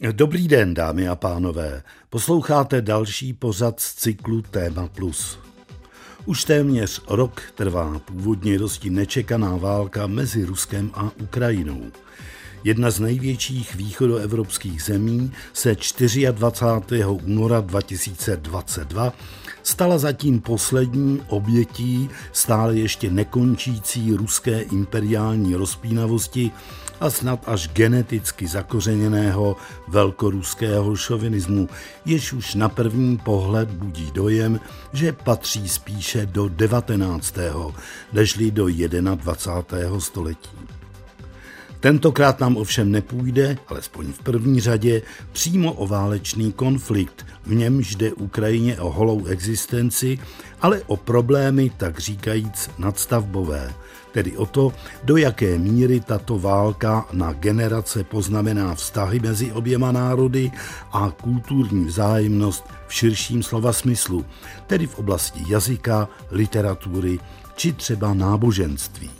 Dobrý den, dámy a pánové. Posloucháte další pořad z cyklu Téma Plus. Už téměř rok trvá původně dosti nečekaná válka mezi Ruskem a Ukrajinou. Jedna z největších východoevropských zemí se 24. února 2022 stala zatím poslední obětí stále ještě nekončící ruské imperiální rozpínavosti a snad až geneticky zakořeněného velkoruského šovinismu, jež už na první pohled budí dojem, že patří spíše do 19. nežli do 21. století. Tentokrát nám ovšem nepůjde, alespoň v první řadě, přímo o válečný konflikt, v němž jde Ukrajině o holou existenci, ale o problémy, tak říkajíc, nadstavbové, tedy o to, do jaké míry tato válka na generace poznamená vztahy mezi oběma národy a kulturní vzájemnost v širším slova smyslu, tedy v oblasti jazyka, literatury či třeba náboženství.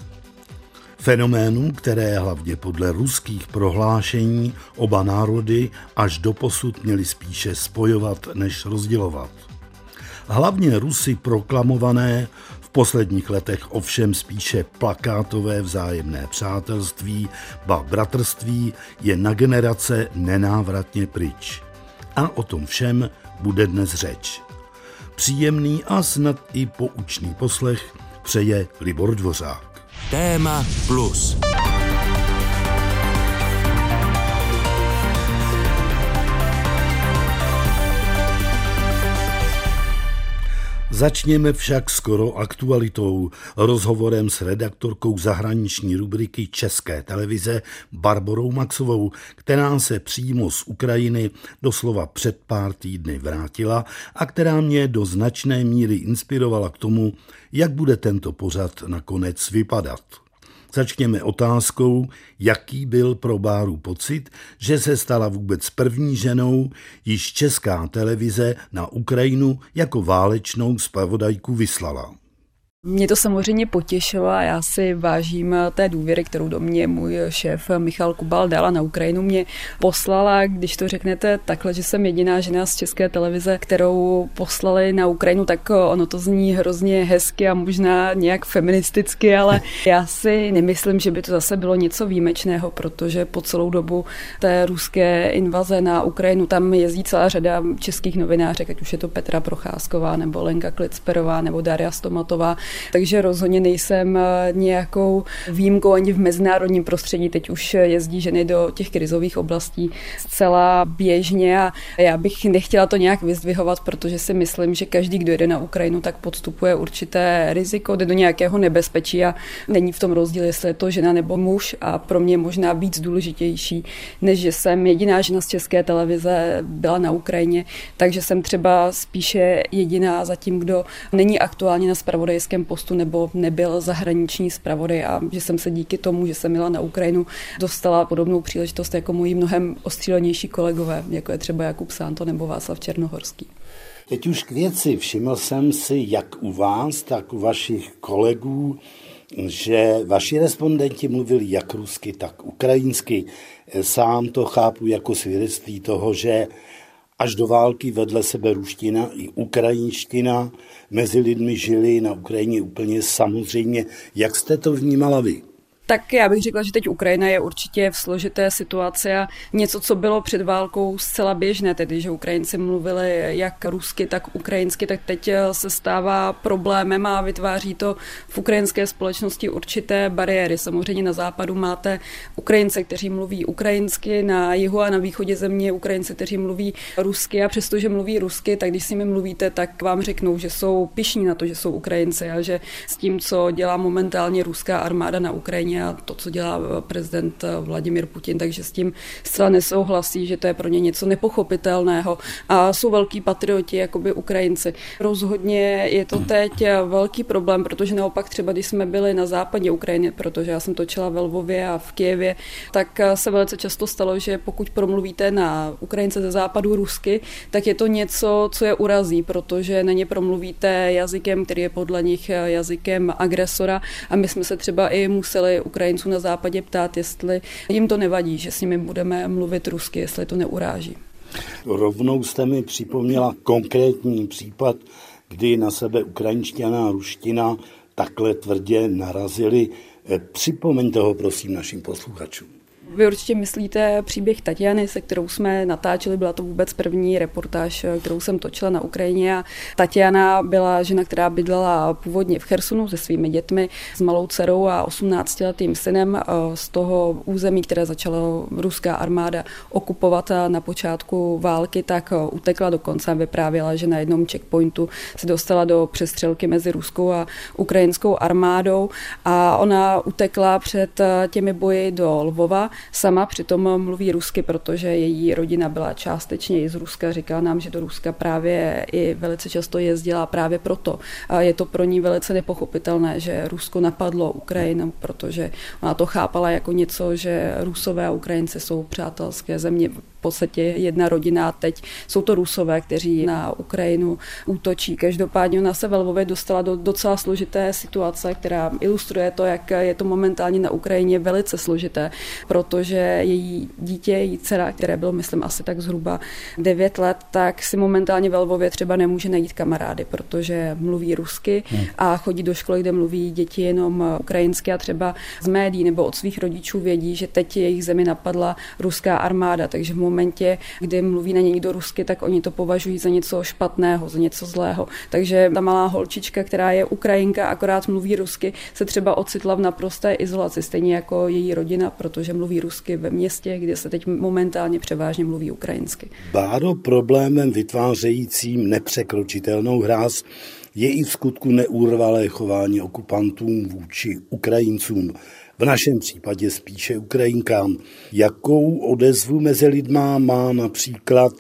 Fenoménů, které hlavně podle ruských prohlášení oba národy až doposud měly spíše spojovat než rozdělovat. Hlavně Rusy proklamované posledních letech ovšem spíše plakátové vzájemné přátelství, ba bratrství je na generace nenávratně pryč. A o tom všem bude dnes řeč. Příjemný a snad i poučný poslech přeje Libor Dvořák. Téma plus. Začněme však skoro aktualitou, rozhovorem s redaktorkou zahraniční rubriky České televize Barborou Maxovou, která se přímo z Ukrajiny doslova před pár týdny vrátila a která mě do značné míry inspirovala k tomu, jak bude tento pořad nakonec vypadat. Začněme otázkou, jaký byl pro Báru pocit, že se stala vůbec první ženou, již česká televize na Ukrajinu jako válečnou spravodajku vyslala. Mě to samozřejmě potěšilo a já si vážím té důvěry, kterou do mě můj šéf Michal Kubal dala na Ukrajinu. Mě poslala, když to řeknete takhle, že jsem jediná žena z české televize, kterou poslali na Ukrajinu, tak ono to zní hrozně hezky a možná nějak feministicky, ale já si nemyslím, že by to zase bylo něco výjimečného, protože po celou dobu té ruské invaze na Ukrajinu tam jezdí celá řada českých novinářek, ať už je to Petra Procházková nebo Lenka Klicperová nebo Daria Stomatová, takže rozhodně nejsem eh, nějakou výjimkou ani v mezinárodním prostředí. Teď už jezdí ženy do těch krizových oblastí zcela běžně a já bych nechtěla to nějak vyzdvihovat, protože si myslím, že každý, kdo jede na Ukrajinu, tak podstupuje určité riziko, jde do nějakého nebezpečí a není v tom rozdíl, jestli je to žena nebo muž a pro mě možná víc důležitější, než že jsem jediná žena z české televize byla na Ukrajině, takže jsem třeba spíše jediná zatím, kdo není aktuálně na spravodajském postu nebo nebyl zahraniční zpravodaj a že jsem se díky tomu, že jsem měla na Ukrajinu, dostala podobnou příležitost jako moji mnohem ostřílenější kolegové, jako je třeba Jakub Sánto nebo Václav Černohorský. Teď už k věci. Všiml jsem si, jak u vás, tak u vašich kolegů, že vaši respondenti mluvili jak rusky, tak ukrajinsky. Sám to chápu jako svědectví toho, že až do války vedle sebe ruština i ukrajinština mezi lidmi žili na Ukrajině úplně samozřejmě. Jak jste to vnímala vy? Tak já bych řekla, že teď Ukrajina je určitě v složité situaci a něco, co bylo před válkou zcela běžné, tedy že Ukrajinci mluvili jak rusky, tak ukrajinsky, tak teď se stává problémem a vytváří to v ukrajinské společnosti určité bariéry. Samozřejmě na západu máte Ukrajince, kteří mluví ukrajinsky, na jihu a na východě země Ukrajince, kteří mluví rusky a přestože mluví rusky, tak když s nimi mluvíte, tak vám řeknou, že jsou pišní na to, že jsou Ukrajinci a že s tím, co dělá momentálně ruská armáda na Ukrajině, a to, co dělá prezident Vladimir Putin, takže s tím zcela nesouhlasí, že to je pro ně něco nepochopitelného a jsou velký patrioti, jakoby Ukrajinci. Rozhodně je to teď velký problém, protože naopak třeba, když jsme byli na západě Ukrajiny, protože já jsem točila ve Lvově a v Kijevě, tak se velice často stalo, že pokud promluvíte na Ukrajince ze západu rusky, tak je to něco, co je urazí, protože na ně promluvíte jazykem, který je podle nich jazykem agresora a my jsme se třeba i museli Ukrajinců na západě ptát, jestli jim to nevadí, že s nimi budeme mluvit rusky, jestli to neuráží. Rovnou jste mi připomněla konkrétní případ, kdy na sebe ukrajinština a ruština takhle tvrdě narazili. Eh, připomeňte ho prosím našim posluchačům. Vy určitě myslíte příběh Tatiany, se kterou jsme natáčeli, byla to vůbec první reportáž, kterou jsem točila na Ukrajině. A Tatiana byla žena, která bydlela původně v Chersonu se svými dětmi, s malou dcerou a 18-letým synem. Z toho území, které začala ruská armáda okupovat na počátku války, tak utekla. Dokonce a vyprávěla, že na jednom checkpointu se dostala do přestřelky mezi ruskou a ukrajinskou armádou. A ona utekla před těmi boji do Lvova Sama přitom mluví rusky, protože její rodina byla částečně i z Ruska. Říká nám, že do Ruska právě i velice často jezdila právě proto. A je to pro ní velice nepochopitelné, že Rusko napadlo Ukrajinu, protože ona to chápala jako něco, že Rusové a Ukrajinci jsou přátelské země podstatě jedna rodina a teď jsou to Rusové, kteří na Ukrajinu útočí. Každopádně ona se ve Lvově dostala do docela složité situace, která ilustruje to, jak je to momentálně na Ukrajině velice složité, protože její dítě, její dcera, které bylo, myslím, asi tak zhruba 9 let, tak si momentálně ve Lvově třeba nemůže najít kamarády, protože mluví rusky hmm. a chodí do školy, kde mluví děti jenom ukrajinsky a třeba z médií nebo od svých rodičů vědí, že teď jejich zemi napadla ruská armáda, takže v momentě, kdy mluví na někdo rusky, tak oni to považují za něco špatného, za něco zlého. Takže ta malá holčička, která je Ukrajinka, akorát mluví rusky, se třeba ocitla v naprosté izolaci, stejně jako její rodina, protože mluví rusky ve městě, kde se teď momentálně převážně mluví ukrajinsky. Bádo problémem vytvářejícím nepřekročitelnou hráz je i v skutku neúrvalé chování okupantům vůči Ukrajincům v našem případě spíše Ukrajinkám. Jakou odezvu mezi lidma má například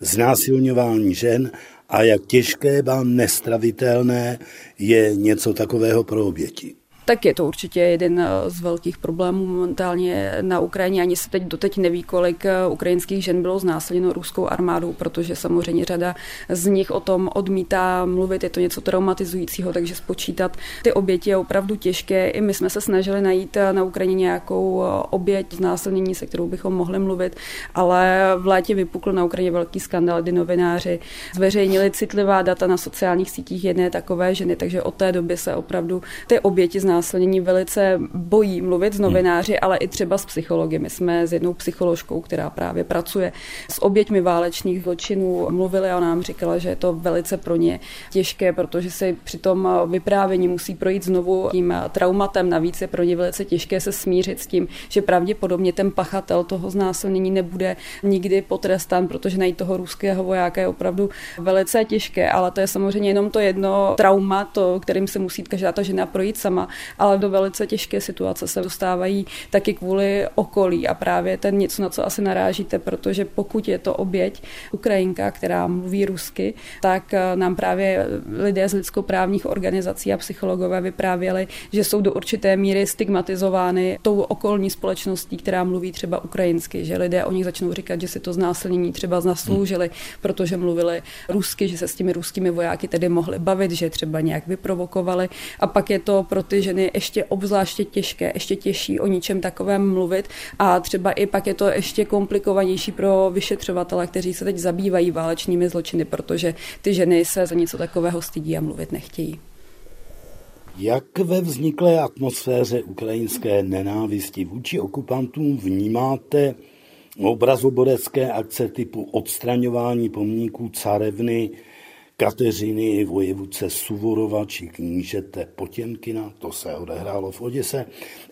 znásilňování žen a jak těžké, ba nestravitelné je něco takového pro oběti? Tak je to určitě jeden eh, z velkých problémů momentálně na Ukrajině. Ani se teď doteď neví, kolik eh, ukrajinských žen bylo znásilněno ruskou armádou, protože samozřejmě řada z nich o tom odmítá mluvit. Je to něco traumatizujícího, takže spočítat ty oběti je opravdu těžké. I my jsme se snažili najít eh, na Ukrajině nějakou oběť znásilnění, se kterou bychom mohli mluvit, ale v létě vypukl na Ukrajině velký skandal, kdy novináři zveřejnili citlivá data na sociálních sítích jedné takové ženy, takže od té doby se opravdu ty oběti znásilnění znásilnění velice bojí mluvit s novináři, ale i třeba s psychologi. My jsme s jednou psycholožkou, která právě pracuje s oběťmi válečných zločinů, mluvili a ona nám říkala, že je to velice pro ně těžké, protože se při tom vyprávění musí projít znovu tím traumatem. Navíc je pro ně velice těžké se smířit s tím, že pravděpodobně ten pachatel toho znásilnění nebude nikdy potrestán, protože najít toho ruského vojáka je opravdu velice těžké, ale to je samozřejmě jenom to jedno trauma, to, kterým se musí každá ta žena projít sama ale do velice těžké situace se dostávají taky kvůli okolí. A právě ten něco, na co asi narážíte, protože pokud je to oběť Ukrajinka, která mluví rusky, tak eh, nám právě lidé z lidskoprávních organizací a psychologové vyprávěli, že jsou do určité míry stigmatizovány tou okolní společností, která mluví třeba ukrajinsky, že lidé o nich začnou říkat, že si to znásilnění třeba zasloužili, protože mluvili rusky, že se s těmi ruskými vojáky tedy mohli bavit, že třeba nějak vyprovokovali. A pak je to pro ty ženy ještě obzvláště těžké, ještě těžší o ničem takovém mluvit a třeba i pak je to ještě komplikovanější pro vyšetřovatele, kteří se teď zabývají válečnými zločiny, protože ty ženy se za něco takového stydí a mluvit nechtějí. Jak ve vzniklé atmosféře ukrajinské nenávisti vůči okupantům vnímáte obrazoborecké akce typu odstraňování pomníků carevny Kateřiny, vojevůdce Suvorova či knížete Potěmkina, to se odehrálo v Oděse,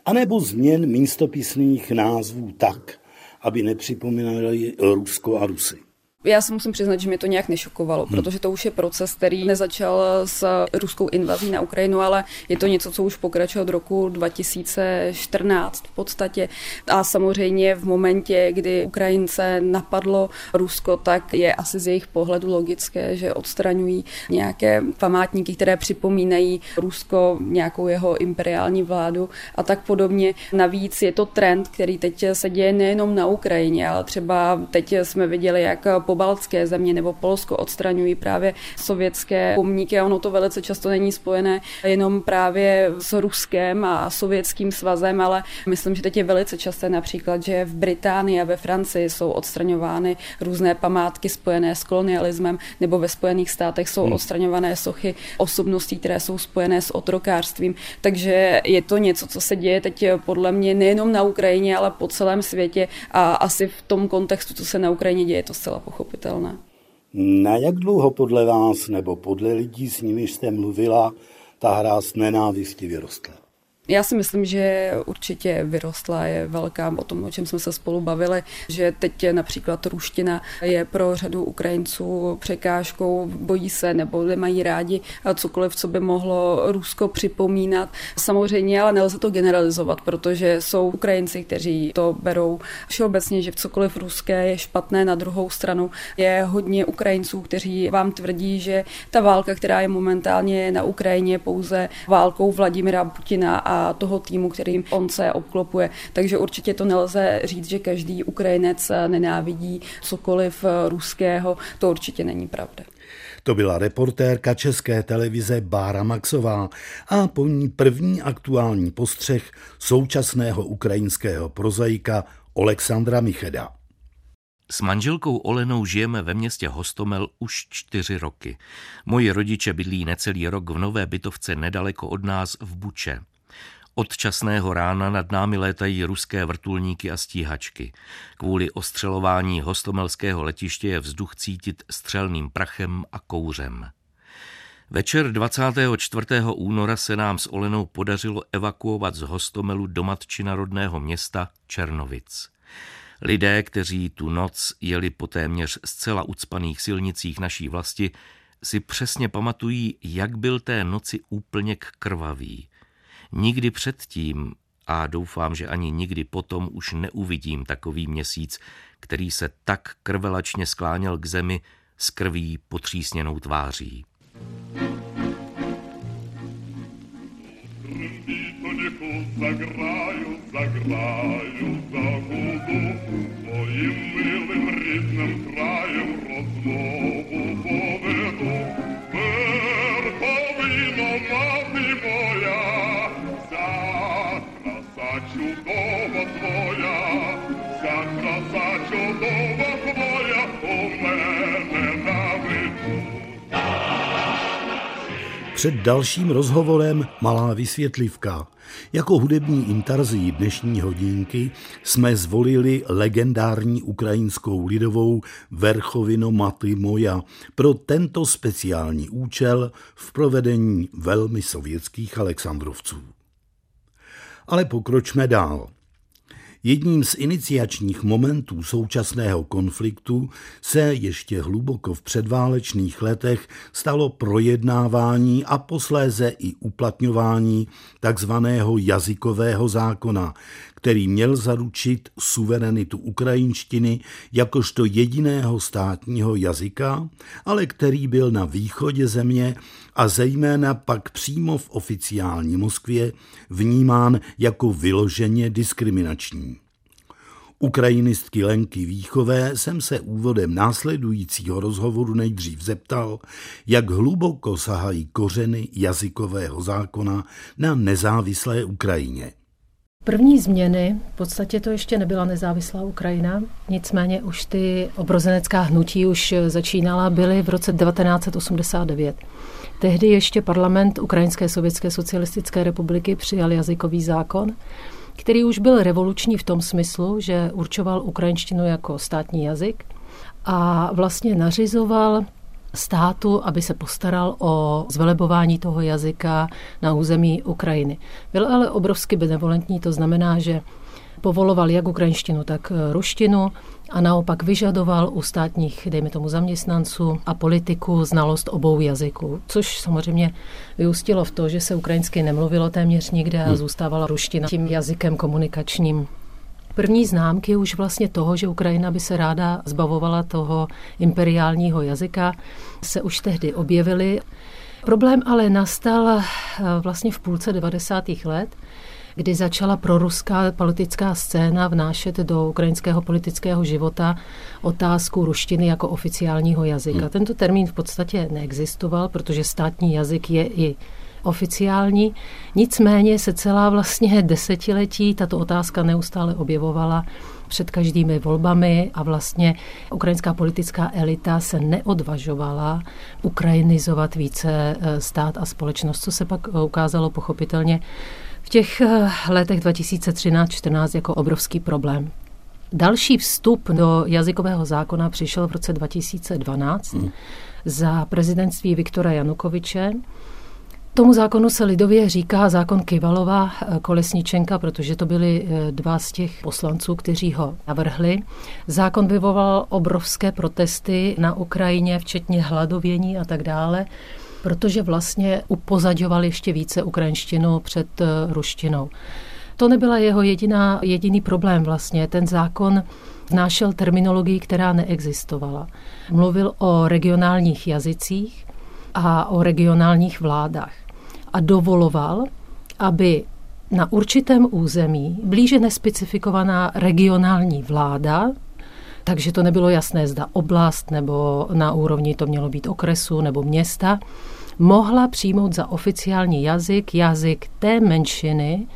anebo změn místopisných názvů tak, aby nepřipomínali Rusko a Rusy. Já si musím přiznat, že mě to nějak nešokovalo, hmm. protože to už je proces, který nezačal s ruskou invazí na Ukrajinu, ale je to něco, co už pokračuje od roku 2014 v podstatě. A samozřejmě v momentě, kdy Ukrajince napadlo Rusko, tak je asi z jejich pohledu logické, že odstraňují nějaké památníky, které připomínají Rusko, nějakou jeho imperiální vládu a tak podobně. Navíc je to trend, který teď se děje nejenom na Ukrajině, ale třeba teď jsme viděli, jak pobaltské země nebo Polsko odstraňují právě sovětské pomníky a ono to velice často není spojené jenom právě s Ruskem a sovětským svazem, ale myslím, že teď je velice časté například, že v Británii a ve Francii jsou odstraňovány různé památky spojené s kolonialismem nebo ve Spojených státech jsou hmm. odstraňované sochy osobností, které jsou spojené s otrokářstvím. Takže je to něco, co se děje teď podle mě nejenom na Ukrajině, ale po celém světě a asi v tom kontextu, co se na Ukrajině děje, je to zcela pochopitelné. Na jak dlouho podle vás nebo podle lidí, s nimi jste mluvila, ta hra s nenávistí vyrostla? Já si myslím, že určitě vyrostla, je velká o tom, o čem jsme se spolu bavili, že teď je například ruština je pro řadu Ukrajinců překážkou, bojí se nebo nemají rádi cokoliv, co by mohlo Rusko připomínat. Samozřejmě, ale nelze to generalizovat, protože jsou Ukrajinci, kteří to berou všeobecně, že cokoliv ruské je špatné. Na druhou stranu je hodně Ukrajinců, kteří vám tvrdí, že ta válka, která je momentálně na Ukrajině, je pouze válkou Vladimira Putina a toho týmu, kterým on se obklopuje. Takže určitě to nelze říct, že každý Ukrajinec nenávidí cokoliv ruského. To určitě není pravda. To byla reportérka České televize Bára Maxová a po ní první aktuální postřeh současného ukrajinského prozaika Alexandra Micheda. S manželkou Olenou žijeme ve městě Hostomel už čtyři roky. Moji rodiče bydlí necelý rok v nové bytovce nedaleko od nás v Buče. Od časného rána nad námi létají ruské vrtulníky a stíhačky. Kvůli ostřelování hostomelského letiště je vzduch cítit střelným prachem a kouřem. Večer 24. února se nám s Olenou podařilo evakuovat z Hostomelu do matčina rodného města Černovic. Lidé, kteří tu noc jeli po téměř zcela ucpaných silnicích naší vlasti, si přesně pamatují, jak byl té noci úplněk krvavý. Nikdy předtím a doufám, že ani nikdy potom už neuvidím takový měsíc, který se tak krvelačně skláněl k zemi s krví potřísněnou tváří. Zagraju, zagraju, zabudu, moim milým rідним краєм розмову Před dalším rozhovorem malá vysvětlivka. Jako hudební intarzí dnešní hodinky jsme zvolili legendární ukrajinskou lidovou Verchovino Maty Moja pro tento speciální účel v provedení velmi sovětských Alexandrovců. Ale pokročme dál. Jedním z iniciačních momentů současného konfliktu se ještě hluboko v předválečných letech stalo projednávání a posléze i uplatňování takzvaného jazykového zákona, který měl zaručit suverenitu ukrajinštiny jakožto jediného státního jazyka, ale který byl na východě země a zejména pak přímo v oficiální Moskvě vnímán jako vyloženě diskriminační. Ukrajinistky Lenky Výchové jsem se úvodem následujícího rozhovoru nejdřív zeptal, jak hluboko sahají kořeny jazykového zákona na nezávislé Ukrajině. První změny, v podstatě to ještě nebyla nezávislá Ukrajina, nicméně už ty obrozenecká hnutí už začínala, byly v roce 1989. Tehdy ještě parlament Ukrajinské sovětské socialistické republiky přijal jazykový zákon, který už byl revoluční v tom smyslu, že určoval ukrajinštinu jako státní jazyk a vlastně nařizoval státu, aby se postaral o zvelebování toho jazyka na území Ukrajiny. Byl ale obrovsky benevolentní, to znamená, že povoloval jak ukrajinštinu, tak ruštinu a naopak vyžadoval u státních, dejme tomu, zaměstnanců a politiků znalost obou jazyků, což samozřejmě vyústilo v to, že se ukrajinsky nemluvilo téměř nikde a hmm. zůstávala ruština tím jazykem komunikačním. První známky už vlastně toho, že Ukrajina by se ráda zbavovala toho imperiálního jazyka, se už tehdy objevily. Problém ale nastal eh, vlastně v půlce 90. let, kdy začala proruská politická scéna vnášet do ukrajinského politického života otázku ruštiny jako oficiálního jazyka. Hmm. Tento termín v podstatě neexistoval, protože státní jazyk je i oficiální. Nicméně se celá vlastně desetiletí tato otázka neustále objevovala před každými volbami a vlastně ukrajinská politická elita se neodvažovala ukrajinizovat více eh, stát a společnost, co se pak eh, ukázalo pochopitelně v těch eh, letech 2013-14 jako obrovský problém. Další vstup do jazykového zákona přišel v roce 2012 hmm. za prezidentství Viktora Janukoviče. Tomu zákonu se lidově říká zákon Kivalova eh, Kolesničenka, protože to byli eh, dva z těch poslanců, kteří ho navrhli. Zákon vyvolal obrovské protesty na Ukrajině, včetně hladovění a tak dále, protože vlastně upozaďoval ještě více ukrajinštinu před eh, ruštinou. To nebyla jeho jediná, jediný problém vlastně. Ten zákon vnášel terminologii, která neexistovala. Mluvil o regionálních jazycích a o regionálních vládách a dovoloval, aby na určitém území blíže nespecifikovaná regionální vláda, takže to nebylo jasné, zda oblast nebo na úrovni to mělo být okresu nebo města, mohla přijmout za oficiální jazyk jazyk té menšiny,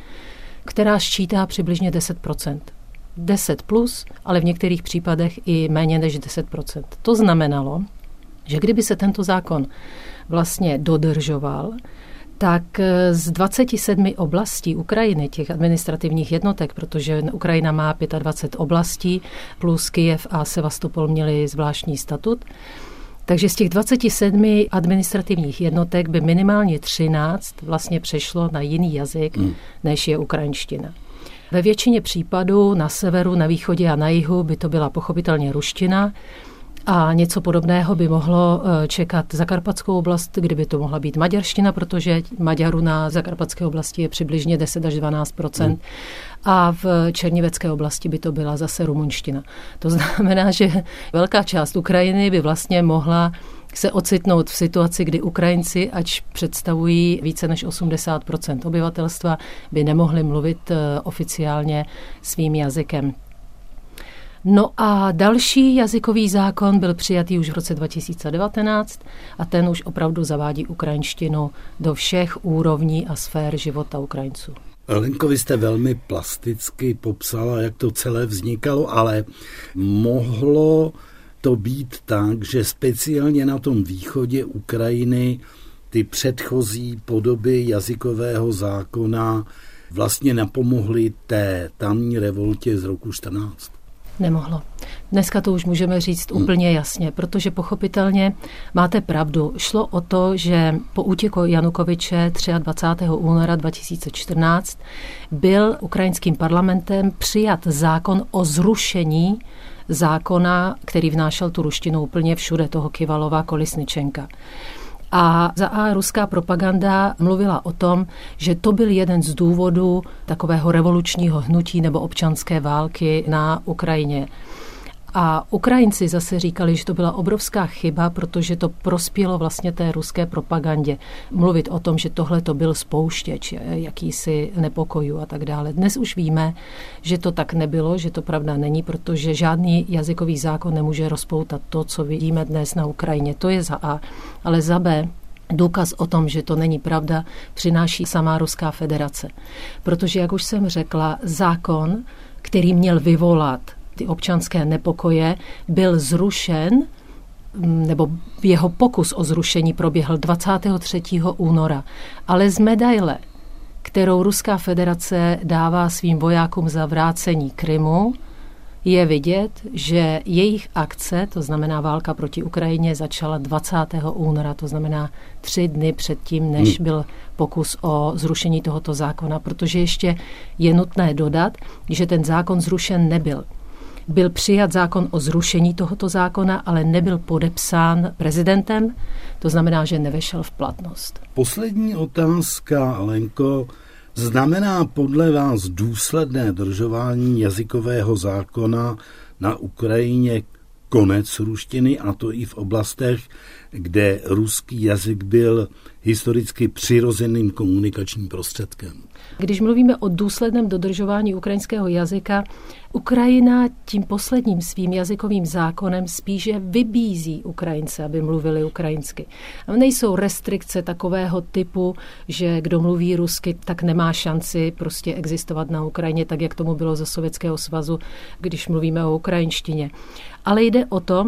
která sčítá přibližně 10% 10 plus, ale v některých případech i méně než 10% To znamenalo, že kdyby se tento zákon vlastně dodržoval, tak eh, z 27 oblastí Ukrajiny, těch administrativních jednotek, protože Ukrajina má 25 oblastí, plus Kyjev a Sevastopol měli zvláštní statut, takže z těch 27 administrativních jednotek by minimálně 13 vlastně přešlo na jiný jazyk, hmm. než je ukrajinština. Ve většině případů na severu, na východě a na jihu by to byla pochopitelně ruština, a něco podobného by mohlo eh, čekat Zakarpatskou oblast, kdyby to mohla být maďarština, protože Maďarů na Zakarpatské oblasti je přibližně 10 až 12 hmm. A v Černivecké oblasti by to byla zase rumunština. To znamená, že velká část Ukrajiny by vlastně mohla se ocitnout v situaci, kdy Ukrajinci, ač představují více než 80% obyvatelstva, by nemohli mluvit eh, oficiálně svým jazykem. No a další jazykový zákon byl přijatý už v roce 2019 a ten už opravdu zavádí ukrajinštinu do všech úrovní a sfér života Ukrajinců. Lenko, vy jste velmi plasticky popsala, jak to celé vznikalo, ale mohlo to být tak, že speciálně na tom východě Ukrajiny ty předchozí podoby jazykového zákona vlastně napomohly té tamní revoltě z roku 14? Nemohlo. Dneska to už můžeme říct hmm. úplně jasně, protože pochopitelně máte pravdu. Šlo o to, že po útěku Janukoviče 23. února 2014 byl ukrajinským parlamentem přijat zákon o zrušení zákona, který vnášel tu ruštinu úplně všude, toho Kivalova Kolisničenka. A za A ruská propaganda mluvila o tom, že to byl jeden z důvodů takového revolučního hnutí nebo občanské války na Ukrajině. A Ukrajinci zase říkali, že to byla obrovská chyba, protože to prospělo vlastně té ruské propagandě. Mluvit o tom, že tohle to byl spouštěč jakýsi nepokojů a tak dále. Dnes už víme, že to tak nebylo, že to pravda není, protože žádný jazykový zákon nemůže rozpoutat to, co vidíme dnes na Ukrajině. To je za A. Ale za B, Důkaz o tom, že to není pravda, přináší samá Ruská federace. Protože, jak už jsem řekla, zákon, který měl vyvolat ty občanské nepokoje, byl zrušen mm, nebo jeho pokus o zrušení proběhl 23. února. Ale z medaile, kterou Ruská federace dává svým vojákům za vrácení Krymu, je vidět, že jejich akce, to znamená válka proti Ukrajině, začala 20. února, to znamená tři dny předtím, než hmm. byl pokus o zrušení tohoto zákona, protože ještě je nutné dodat, že ten zákon zrušen nebyl. Byl přijat zákon o zrušení tohoto zákona, ale nebyl podepsán prezidentem, to znamená, že nevešel v platnost. Poslední otázka, Lenko. Znamená podle vás důsledné držování jazykového zákona na Ukrajině konec ruštiny a to i v oblastech, kde ruský jazyk byl historicky přirozeným komunikačním prostředkem. Když mluvíme o důsledném dodržování ukrajinského jazyka, Ukrajina tím posledním svým jazykovým zákonem spíše vybízí Ukrajince, aby mluvili ukrajinsky. A nejsou restrikce takového typu, že kdo mluví rusky, tak nemá šanci prostě existovat na Ukrajině, tak jak tomu bylo za Sovětského svazu, když mluvíme o ukrajinštině. Ale jde o to,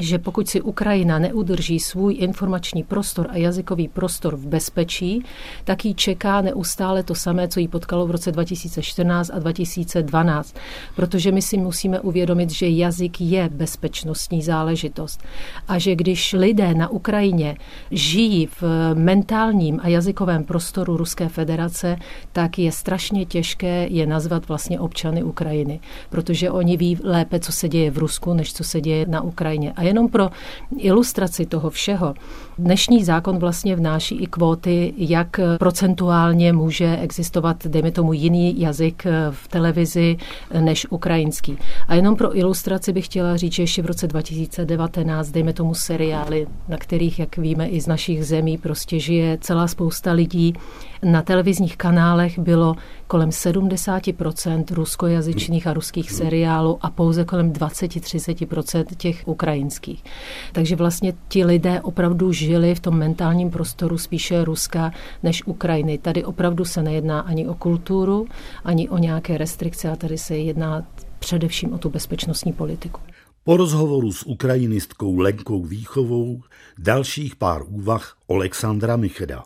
že pokud si Ukrajina neudrží svůj informační prostor a jazykový prostor v bezpečí, tak jí čeká neustále to samé, co jí potkalo v roce 2014 a 2012. Protože my si musíme uvědomit, že jazyk je bezpečnostní záležitost. A že když lidé na Ukrajině žijí v mentálním a jazykovém prostoru Ruské federace, tak je strašně těžké je nazvat vlastně občany Ukrajiny. Protože oni ví lépe, co se děje v Rusku, než co se děje na Ukrajině. A jenom pro ilustraci toho všeho, dnešní zákon vlastně vnáší i kvóty, jak procentuálně může existovat, dejme tomu, jiný jazyk v televizi než ukrajinský. A jenom pro ilustraci bych chtěla říct, že ještě v roce 2019, dejme tomu seriály, na kterých, jak víme, i z našich zemí prostě žije celá spousta lidí, na televizních kanálech bylo kolem 70% ruskojazyčných a ruských seriálů a pouze kolem 20-30% těch ukrajinských. Takže vlastně ti lidé opravdu žili v tom mentálním prostoru spíše Ruska než Ukrajiny. Tady opravdu se nejedná ani o kulturu, ani o nějaké restrikce, a tady se jedná především o tu bezpečnostní politiku. Po rozhovoru s ukrajinistkou Lenkou Výchovou dalších pár úvah Alexandra Micheda.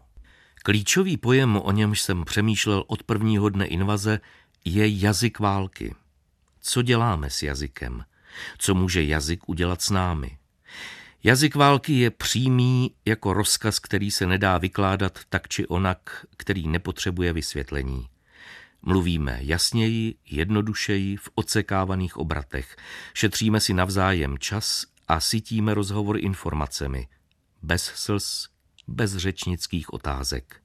Klíčový pojem, o němž jsem přemýšlel od prvního dne invaze, je jazyk války. Co děláme s jazykem? Co může jazyk udělat s námi? Jazyk války je přímý jako rozkaz, který se nedá vykládat tak či onak, který nepotřebuje vysvětlení. Mluvíme jasněji, jednodušeji, v odsekávaných obratech. Šetříme si navzájem čas a sytíme rozhovor informacemi. Bez slz, bez řečnických otázek.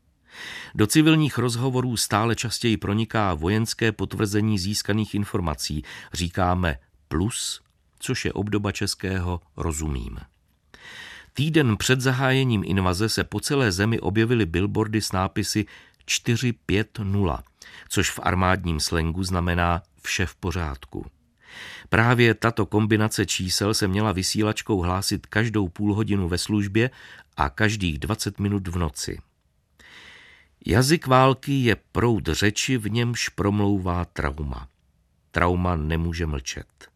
Do civilních rozhovorů stále častěji proniká vojenské potvrzení získaných informací. Říkáme plus, což je obdoba českého rozumím. Týden před zahájením invaze se po celé zemi objevily billboardy s nápisy 450, což v armádním slengu znamená vše v pořádku. Právě tato kombinace čísel se měla vysílačkou hlásit každou půl hodinu ve službě a každých 20 minut v noci. Jazyk války je proud řeči, v němž promlouvá trauma. Trauma nemůže mlčet.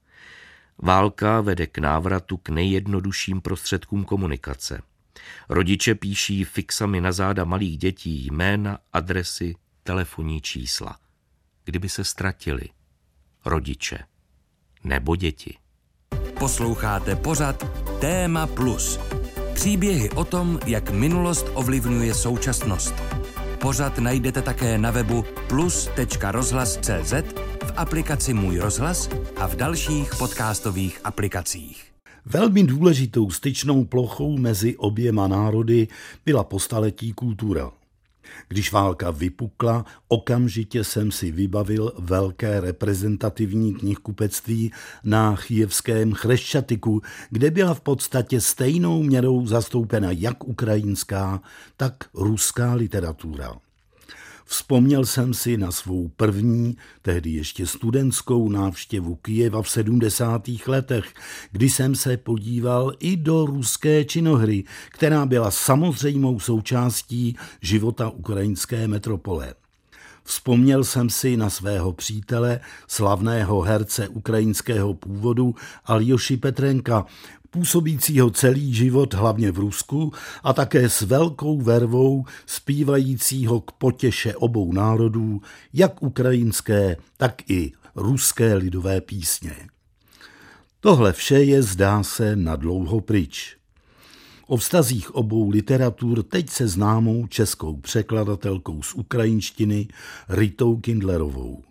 Válka vede k návratu k nejjednodušším prostředkům komunikace. Rodiče píší fixami na záda malých dětí jména, adresy, telefonní čísla. Kdyby se ztratili rodiče nebo děti. Posloucháte pořad Téma Plus. Příběhy o tom, jak minulost ovlivňuje současnost. Pořad najdete také na webu plus.rozhlas.cz, v aplikaci Můj rozhlas a v dalších podcastových aplikacích. Velmi důležitou styčnou plochou mezi oběma národy byla po staletí kultura. Když válka vypukla, okamžitě jsem si vybavil velké reprezentativní knihkupectví na Chijevském Chreščatiku, kde byla v podstatě stejnou měrou zastoupena jak ukrajinská, tak ruská literatura. Vzpomněl jsem si na svou první, tehdy ještě studentskou návštěvu Kijeva v 70. letech, kdy jsem se podíval i do ruské činohry, která byla samozřejmou součástí života ukrajinské metropole. Vzpomněl jsem si na svého přítele, slavného herce ukrajinského původu Aljoši Petrenka, působícího celý život hlavně v Rusku a také s velkou vervou zpívajícího k potěše obou národů, jak ukrajinské, tak i ruské lidové písně. Tohle vše je, zdá se, na dlouho pryč. O vztazích obou literatur teď se známou českou překladatelkou z ukrajinštiny Ritou Kindlerovou.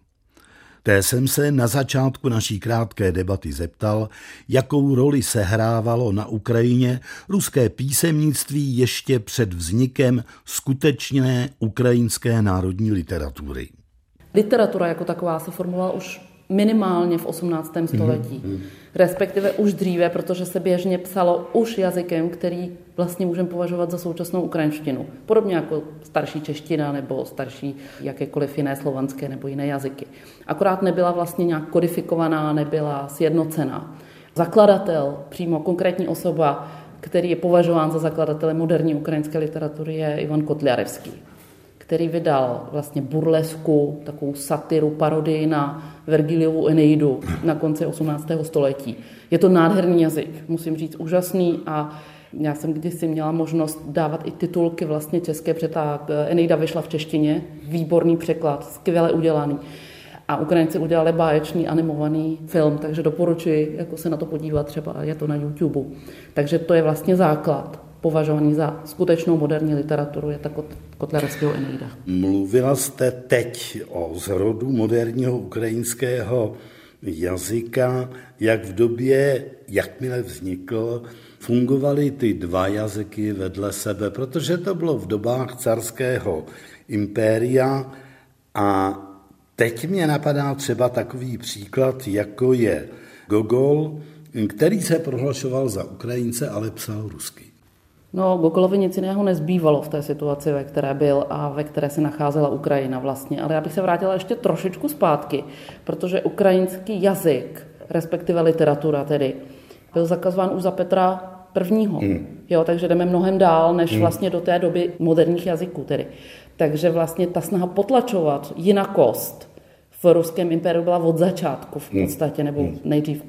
Té jsem se na začátku naší krátké debaty zeptal, jakou roli se hrávalo na Ukrajině ruské písemnictví ještě před vznikem skutečné ukrajinské národní literatury. Literatura jako taková se formovala už minimálně v 18. Mhm, století. Mm-hmm. Respektive už dříve, protože se běžně psalo už jazykem, který vlastně můžeme považovat za současnou ukrajinštinu. Podobně jako starší čeština nebo starší jakékoliv jiné slovanské nebo jiné jazyky. Akorát nebyla vlastně nějak kodifikovaná, nebyla sjednocená. Zakladatel, přímo konkrétní osoba, který je považován za zakladatele moderní ukrajinské literatury, je Ivan Kotliarevský který vydal vlastně burlesku, takovou satiru, parodii na Vergiliovu Eneidu na konci 18. století. Je to nádherný jazyk, musím říct, úžasný a já jsem kdysi měla možnost dávat i titulky vlastně české, protože ta Eneida vyšla v češtině, výborný překlad, skvěle udělaný. A Ukrajinci udělali báječný animovaný film, takže doporučuji jako se na to podívat, třeba je to na YouTube. Takže to je vlastně základ považovaný za skutečnou moderní literaturu, je ta Kotlerského Eneida. Mluvila jste teď o zrodu moderního ukrajinského jazyka, jak v době, jakmile vznikl, fungovaly ty dva jazyky vedle sebe, protože to bylo v dobách carského impéria a teď mě napadá třeba takový příklad, jako je Gogol, který se prohlašoval za Ukrajince, ale psal rusky. No, Gogolovi nic jiného nezbývalo v té situaci, ve které byl a ve které se nacházela Ukrajina vlastně. Ale já bych se vrátila ještě trošičku zpátky, protože ukrajinský jazyk, respektive literatura tedy, byl zakazován už za Petra prvního. Mm. Jo, takže jdeme mnohem dál, než mm. vlastně do té doby moderních jazyků tedy. Takže vlastně ta snaha potlačovat jinakost v ruském impériu byla od začátku v hmm. podstatě, nebo hmm. nejdřív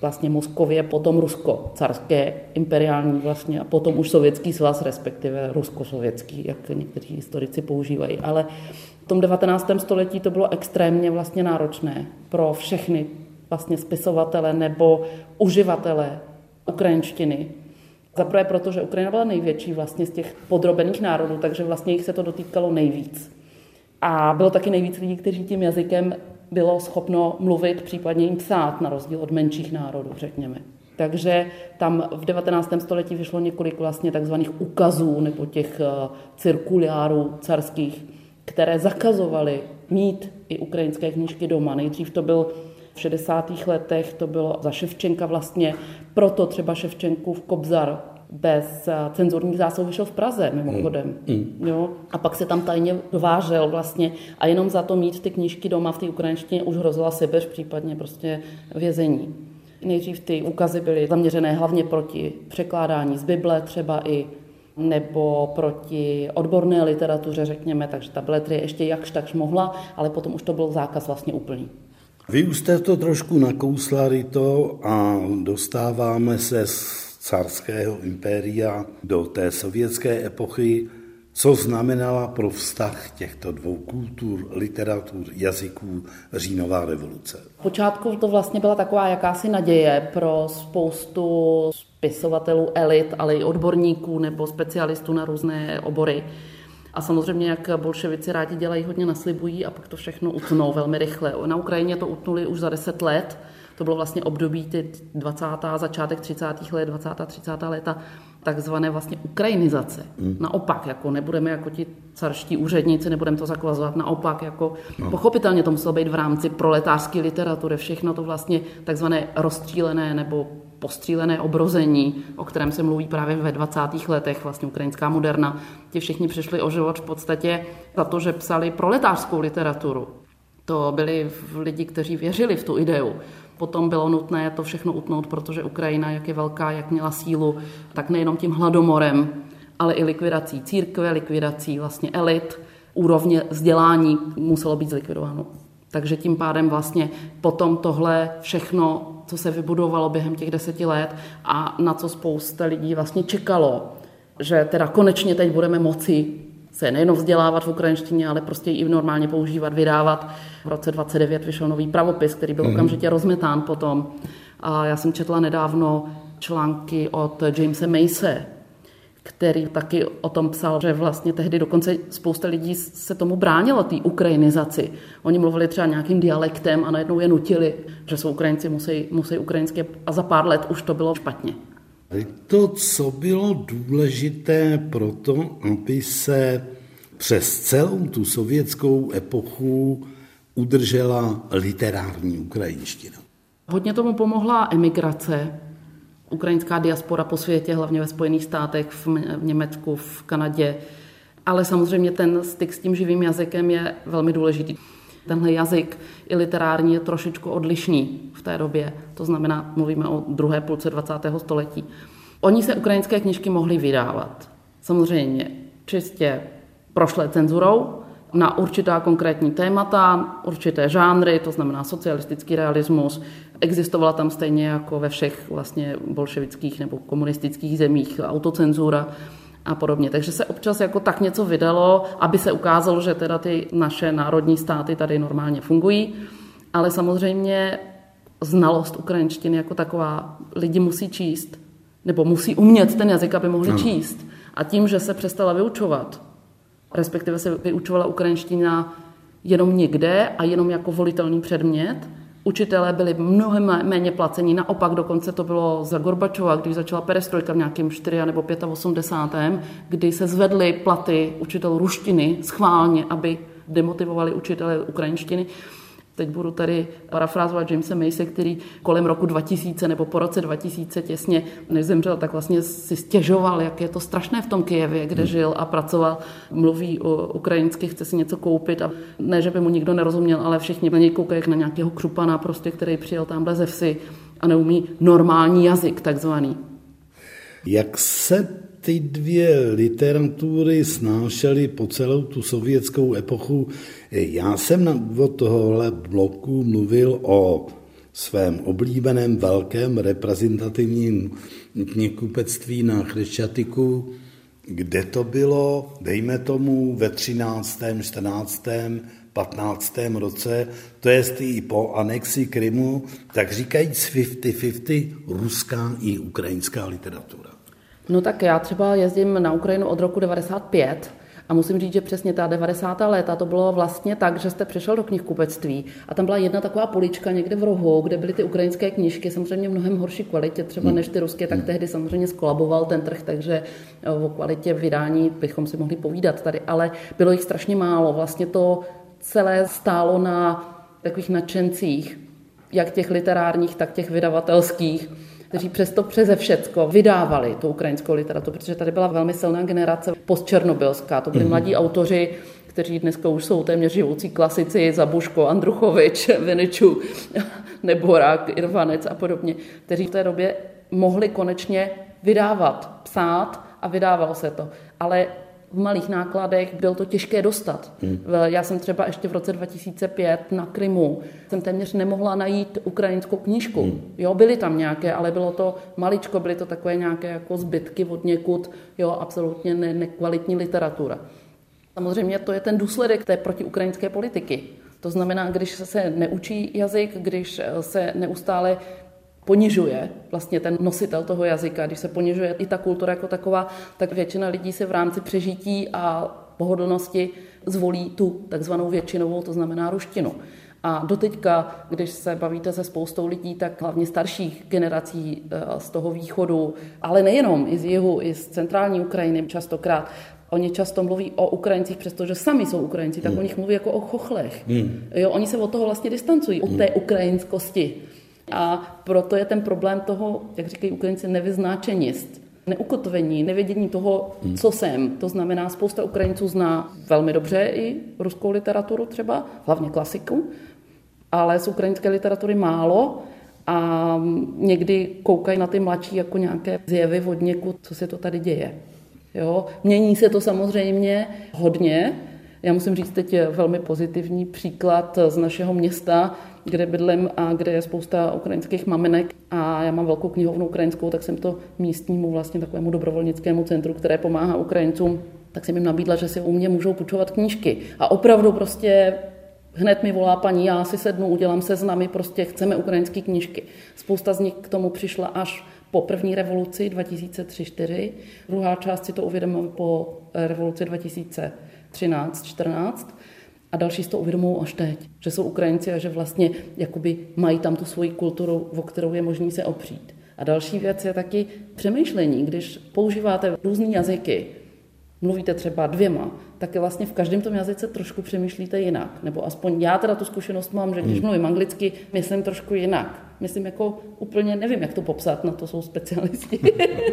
vlastně Moskově, potom Rusko, carské, imperiální vlastně a potom už sovětský svaz, respektive rusko-sovětský, jak někteří historici používají. Ale v tom 19. století to bylo extrémně vlastně náročné pro všechny vlastně spisovatele nebo uživatele ukrajinštiny. Zaprvé proto, že Ukrajina byla největší vlastně z těch podrobených národů, takže vlastně jich se to dotýkalo nejvíc. A bylo taky nejvíc lidí, kteří tím jazykem bylo schopno mluvit, případně jim psát, na rozdíl od menších národů, řekněme. Takže tam v 19. století vyšlo několik vlastně takzvaných ukazů nebo těch eh, cirkuliárů carských, které zakazovaly mít i ukrajinské knížky doma. Nejdřív to byl v 60. letech, to bylo za Ševčenka vlastně, proto třeba Ševčenkův Kobzar bez eh, cenzurních vyšel v Praze mimochodem. Mm. Mm. Jo? A pak se tam tajně dovážel vlastně a jenom za to mít ty knížky doma v té ukrajinštině už hrozila Sibiř, případně prostě vězení. Nejdřív ty úkazy byly zaměřené hlavně proti překládání z Bible třeba i nebo proti odborné literatuře, řekněme, takže ta beletrie ještě jakž takž mohla, ale potom už to byl zákaz vlastně úplný. Vy už jste to trošku nakouslali to a dostáváme se s carského impéria do té sovětské epochy, co znamenala pro vztah těchto dvou kultur, literatur, jazyků říjnová revoluce. Počátku to vlastně byla taková jakási naděje pro spoustu spisovatelů elit, ale i odborníků nebo specialistů na různé obory. A samozřejmě, jak bolševici rádi dělají, hodně naslibují a pak to všechno utnou velmi rychle. Na Ukrajině to utnuli už za deset let, to bylo vlastně období ty 20. začátek 30. let, 20. 30. léta, takzvané vlastně ukrajinizace. Hmm. Naopak, jako nebudeme jako ti carští úředníci, nebudeme to zakvazovat, naopak, jako no. pochopitelně to muselo být v rámci proletářské literatury, všechno to vlastně takzvané rozstřílené nebo postřílené obrození, o kterém se mluví právě ve 20. letech, vlastně ukrajinská moderna, ti všichni přišli o život v podstatě za to, že psali proletářskou literaturu. To byli lidi, kteří věřili v tu ideu. Potom bylo nutné to všechno utnout, protože Ukrajina, jak je velká, jak měla sílu, tak nejenom tím hladomorem, ale i likvidací církve, likvidací vlastně elit, úrovně vzdělání muselo být zlikvidováno. Takže tím pádem vlastně potom tohle všechno, co se vybudovalo během těch deseti let a na co spousta lidí vlastně čekalo, že teda konečně teď budeme moci se nejenom vzdělávat v ukrajinštině, ale prostě i normálně používat, vydávat. V roce 29 vyšel nový pravopis, který byl mm-hmm. okamžitě rozmetán potom. A já jsem četla nedávno články od Jamesa Mace, který taky o tom psal, že vlastně tehdy dokonce spousta lidí se tomu bránilo, té ukrajinizaci. Oni mluvili třeba nějakým dialektem a najednou je nutili, že jsou Ukrajinci, musí, musí ukrajinské a za pár let už to bylo špatně. To, co bylo důležité pro to, aby se přes celou tu sovětskou epochu udržela literární ukrajinština? Hodně tomu pomohla emigrace, ukrajinská diaspora po světě, hlavně ve Spojených státech, v Německu, v Kanadě. Ale samozřejmě ten styk s tím živým jazykem je velmi důležitý. Tenhle jazyk i literární je trošičku odlišný té době. To znamená, mluvíme o druhé půlce 20. století. Oni se ukrajinské knižky mohli vydávat. Samozřejmě čistě prošlé cenzurou, na určitá konkrétní témata, určité žánry, to znamená socialistický realismus. Existovala tam stejně jako ve všech vlastně bolševických nebo komunistických zemích autocenzura a podobně. Takže se občas jako tak něco vydalo, aby se ukázalo, že teda ty naše národní státy tady normálně fungují. Ale samozřejmě znalost ukrajinštiny jako taková lidi musí číst, nebo musí umět ten jazyk, aby mohli ano. číst. A tím, že se přestala vyučovat, respektive se vyučovala ukrajinština jenom někde a jenom jako volitelný předmět, Učitelé byli mnohem méně placení, naopak dokonce to bylo za Gorbačova, když začala perestrojka v nějakém 4 nebo 85. kdy se zvedly platy učitelů ruštiny schválně, aby demotivovali učitele ukrajinštiny. Teď budu tady parafrázovat Jamesa Mace, který kolem roku 2000 nebo po roce 2000 těsně, než zemřel, tak vlastně si stěžoval, jak je to strašné v tom Kijevě, kde hmm. žil a pracoval. Mluví o ukrajinsky, chce si něco koupit a ne, že by mu nikdo nerozuměl, ale všichni na něj koukají jak na nějakého křupana, prostě, který přijel tamhle ze vsi a neumí normální jazyk takzvaný. Jak se ty dvě literatury snášely po celou tu sovětskou epochu. Já jsem na úvod tohohle bloku mluvil o svém oblíbeném velkém reprezentativním knihkupectví na Chrešťatiku, kde to bylo, dejme tomu, ve 13., 14., 15. roce, to je i po anexi Krymu, tak říkajíc 50-50 ruská i ukrajinská literatura. No tak já třeba jezdím na Ukrajinu od roku 95 a musím říct, že přesně ta 90. léta to bylo vlastně tak, že jste přišel do knihkupectví a tam byla jedna taková polička někde v rohu, kde byly ty ukrajinské knížky, samozřejmě v mnohem horší kvalitě třeba než ty ruské, tak hmm. tehdy samozřejmě skolaboval ten trh, takže eh, o kvalitě vydání bychom si mohli povídat tady, ale bylo jich strašně málo. Vlastně to celé stálo na takových nadšencích, jak těch literárních, tak těch vydavatelských kteří přesto přeze všecko vydávali tu ukrajinskou literaturu, protože tady byla velmi silná generace postčernobylská. To byli mm-hmm. mladí autoři, kteří dneska už jsou téměř živoucí klasici, Zabuško, Andruchovič, Viniču, Neborák, Irvanec a podobně, kteří v té době mohli konečně vydávat, psát a vydávalo se to. Ale v malých nákladech, bylo to těžké dostat. Hmm. Já jsem třeba ještě v roce 2005 na Krymu, jsem téměř nemohla najít ukrajinskou knížku. Hmm. Jo, byly tam nějaké, ale bylo to maličko, byly to takové nějaké jako zbytky od někud, jo, absolutně ne, nekvalitní literatura. Samozřejmě to je ten důsledek té protiukrajinské politiky. To znamená, když se neučí jazyk, když se neustále ponižuje vlastně ten nositel toho jazyka, když se ponižuje i ta kultura jako taková, tak většina lidí se v rámci přežití a pohodlnosti zvolí tu takzvanou většinovou, to znamená ruštinu. A doteďka, když se bavíte se spoustou lidí, tak hlavně starších generací eh, z toho východu, ale nejenom, i z jihu, i z centrální Ukrajiny častokrát, Oni často mluví o Ukrajincích, přestože sami jsou Ukrajinci, tak hmm. o nich mluví jako o chochlech. Hmm. Jo, oni se od toho vlastně distancují, hmm. od té ukrajinskosti. A proto je ten problém toho, jak říkají Ukrajinci, nevyznáčenist. Neukotvení, nevědění toho, hmm. co jsem. To znamená, spousta Ukrajinců zná velmi dobře i ruskou literaturu třeba, hlavně klasiku, ale z ukrajinské literatury málo a někdy koukají na ty mladší jako nějaké zjevy od někud, co se to tady děje. Jo? Mění se to samozřejmě hodně. Já musím říct teď velmi pozitivní příklad z našeho města, kde bydlím a kde je spousta ukrajinských maminek a já mám velkou knihovnu ukrajinskou, tak jsem to místnímu vlastně takovému dobrovolnickému centru, které pomáhá Ukrajincům, tak jsem jim nabídla, že si u mě můžou půjčovat knížky. A opravdu prostě hned mi volá paní, já si sednu, udělám se nami, prostě chceme ukrajinské knížky. Spousta z nich k tomu přišla až po první revoluci 2003-2004, druhá část si to uvědomila po revoluci 2013-14 a další si to uvědomují až teď, že jsou Ukrajinci a že vlastně jakoby mají tam tu svoji kulturu, o kterou je možný se opřít. A další věc je taky přemýšlení, když používáte různé jazyky, mluvíte třeba dvěma, tak je vlastně v každém tom jazyce trošku přemýšlíte jinak. Nebo aspoň já teda tu zkušenost mám, že když hmm. mluvím anglicky, myslím trošku jinak. Myslím jako úplně, nevím, jak to popsat, na to jsou specialisti.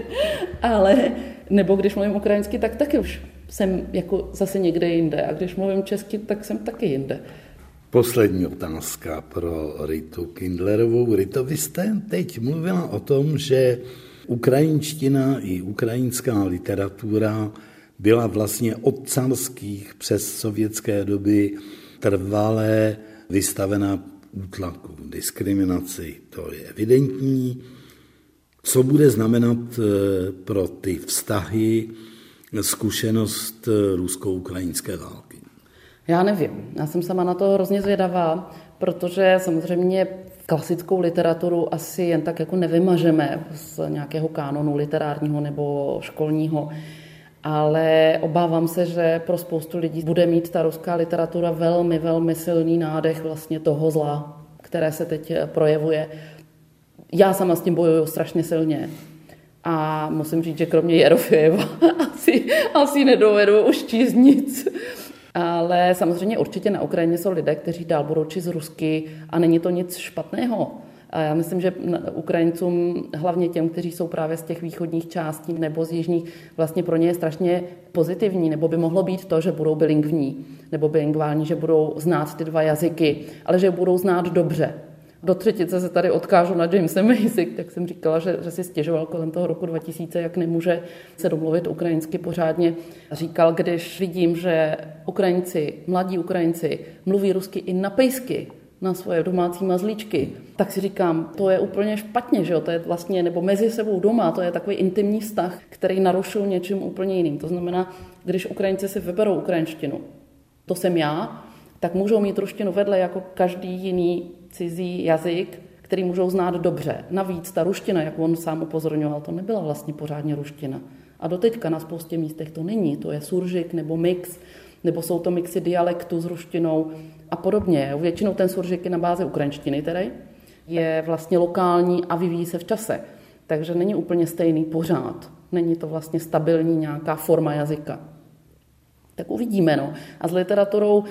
Ale, nebo když mluvím ukrajinsky, tak taky už jsem jako zase někde jinde. A když mluvím česky, tak jsem taky jinde. Poslední otázka pro Ritu Kindlerovou. Rito, vy jste teď mluvila o tom, že ukrajinština i ukrajinská literatura byla vlastně od carských přes sovětské doby trvalé vystavena útlaku, diskriminaci. To je evidentní. Co bude znamenat eh, pro ty vztahy zkušenost eh, rusko-ukrajinské války? Já nevím. Já jsem sama na to hrozně zvědavá, protože samozřejmě klasickou literaturu asi jen tak jako nevymažeme z nějakého kánonu literárního nebo školního ale obávám se, že pro spoustu lidí bude mít ta ruská literatura velmi, velmi silný nádech vlastně toho zla, které se teď projevuje. Já sama s tím bojuju strašně silně. A musím říct, že kromě Jerofejeva asi, nedovedu už číst nic. Ale samozřejmě určitě na Ukrajině jsou lidé, kteří dál budou číst rusky a není to nic špatného. A já myslím, že Ukrajincům, hlavně těm, kteří jsou právě z těch východních částí nebo z jižních, vlastně pro ně je strašně pozitivní, nebo by mohlo být to, že budou bilingvní, nebo bilingvální, že budou znát ty dva jazyky, ale že budou znát dobře. Do třetice se tady odkážu na Jamesa Macy, tak jsem říkala, že, že si stěžoval kolem toho roku 2000, jak nemůže se domluvit ukrajinsky pořádně. Říkal, když vidím, že Ukrajinci, mladí Ukrajinci, mluví rusky i na pejsky, na svoje domácí mazlíčky, tak si říkám, to je úplně špatně, že jo? to je vlastně, nebo mezi sebou doma, to je takový intimní vztah, který narušil něčím úplně jiným. To znamená, když Ukrajinci si vyberou ukrajinštinu, to jsem já, tak můžou mít ruštinu vedle jako každý jiný cizí jazyk, který můžou znát dobře. Navíc ta ruština, jak on sám upozorňoval, to nebyla vlastně pořádně ruština. A doteďka na spoustě místech to není. To je suržik nebo mix, nebo jsou to mixy dialektu s ruštinou a podobně. Většinou ten suržik je na bázi ukrajinštiny tedy, je vlastně lokální a vyvíjí se v čase. Takže není úplně stejný pořád. Není to vlastně stabilní nějaká forma jazyka. Tak uvidíme. No. A s literaturou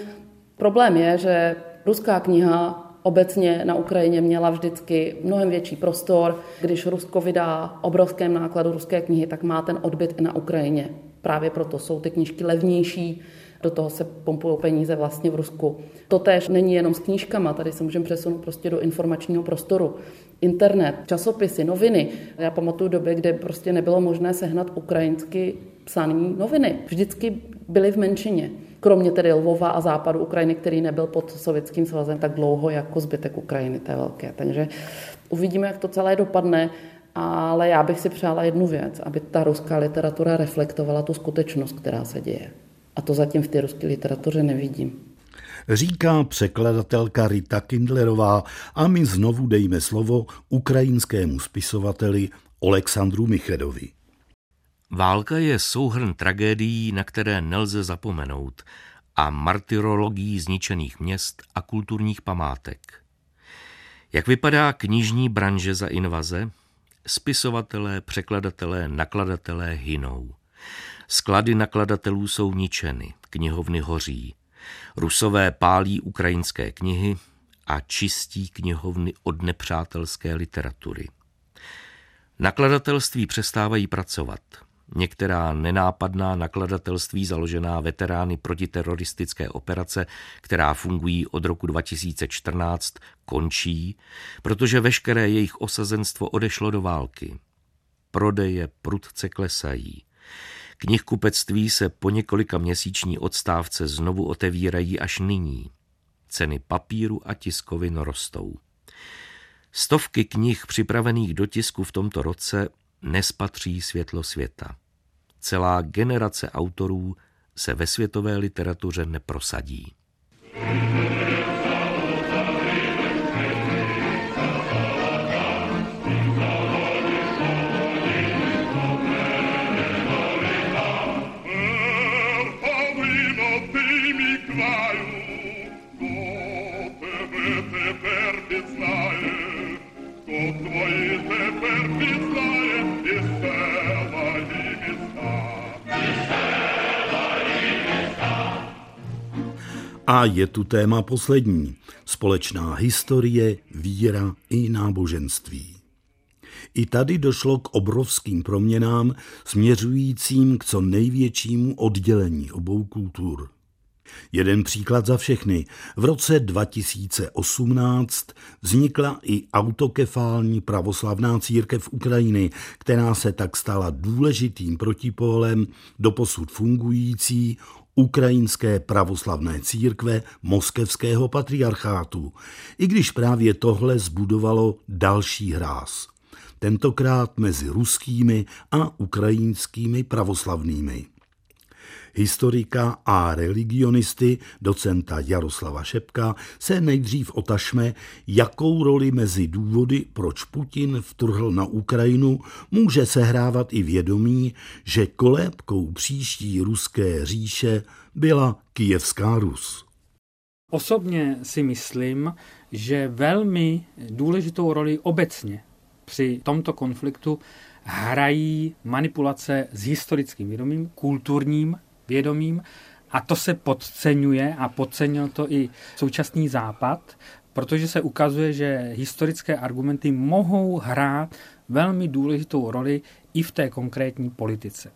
problém je, že ruská kniha obecně na Ukrajině měla vždycky mnohem větší prostor. Když Rusko vydá obrovském nákladu ruské knihy, tak má ten odbyt i na Ukrajině. Právě proto jsou ty knižky levnější, do toho se pompují peníze vlastně v Rusku. To též není jenom s knížkama, tady se můžeme přesunout prostě do informačního prostoru. Internet, časopisy, noviny. Já pamatuju doby, kde prostě nebylo možné sehnat ukrajinsky psané noviny. Vždycky byly v menšině. Kromě tedy Lvova a západu Ukrajiny, který nebyl pod sovětským svazem tak dlouho jako zbytek Ukrajiny, je velké. Takže uvidíme, jak to celé dopadne. Ale já bych si přála jednu věc, aby ta ruská literatura reflektovala tu skutečnost, která se děje. A to zatím v té ruské literatuře nevidím. Říká překladatelka Rita Kindlerová a my znovu dejme slovo ukrajinskému spisovateli Alexandru Michedovi. Válka je souhrn tragédií, na které nelze zapomenout a martyrologií zničených měst a kulturních památek. Jak vypadá knižní branže za invaze? Spisovatelé, překladatelé, nakladatelé hynou. Sklady nakladatelů jsou ničeny, knihovny hoří. Rusové pálí ukrajinské knihy a čistí knihovny od nepřátelské literatury. Nakladatelství přestávají pracovat. Některá nenápadná nakladatelství založená veterány protiteroristické operace, která fungují od roku 2014, končí, protože veškeré jejich osazenstvo odešlo do války. Prodeje prudce klesají. Knihkupectví se po několika měsíční odstávce znovu otevírají až nyní. Ceny papíru a tiskovin rostou. Stovky knih připravených do tisku v tomto roce nespatří světlo světa celá generace autorů se ve světové literatuře neprosadí. thank you A je tu téma poslední. Společná historie, víra i náboženství. I tady došlo k obrovským proměnám směřujícím k co největšímu oddělení obou kultur. Jeden příklad za všechny. V roce 2018 vznikla i autokefální pravoslavná církev Ukrajiny, která se tak stala důležitým protipólem do posud fungující Ukrajinské pravoslavné církve Moskevského patriarchátu, i když právě tohle zbudovalo další hráz. Tentokrát mezi ruskými a ukrajinskými pravoslavnými historika a religionisty docenta Jaroslava Šepka se nejdřív otašme, jakou roli mezi důvody, proč Putin vtrhl na Ukrajinu, může sehrávat i vědomí, že kolébkou příští ruské říše byla Kijevská Rus. Osobně si myslím, že velmi důležitou roli obecně při tomto konfliktu hrají manipulace s historickým vědomím, kulturním vědomím a to se podceňuje a podcenil to i současný západ, protože se ukazuje, že historické argumenty mohou hrát velmi důležitou roli i v té konkrétní politice.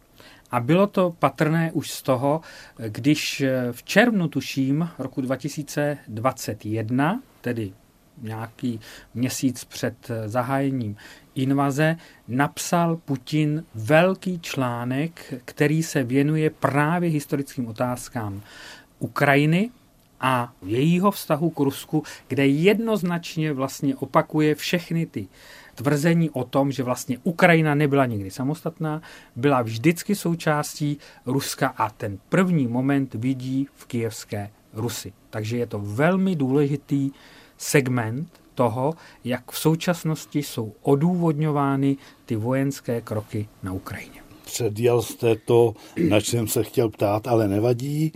A bylo to patrné už z toho, když v červnu, tuším, roku 2021, tedy nějaký měsíc před zahájením invaze, napsal Putin velký článek, který se věnuje právě historickým otázkám Ukrajiny a jejího vztahu k Rusku, kde jednoznačně vlastně opakuje všechny ty tvrzení o tom, že vlastně Ukrajina nebyla nikdy samostatná, byla vždycky součástí Ruska a ten první moment vidí v kijevské Rusy. Takže je to velmi důležitý segment toho, jak v současnosti jsou odůvodňovány ty vojenské kroky na Ukrajině. Předjel jste to, na čem se chtěl ptát, ale nevadí.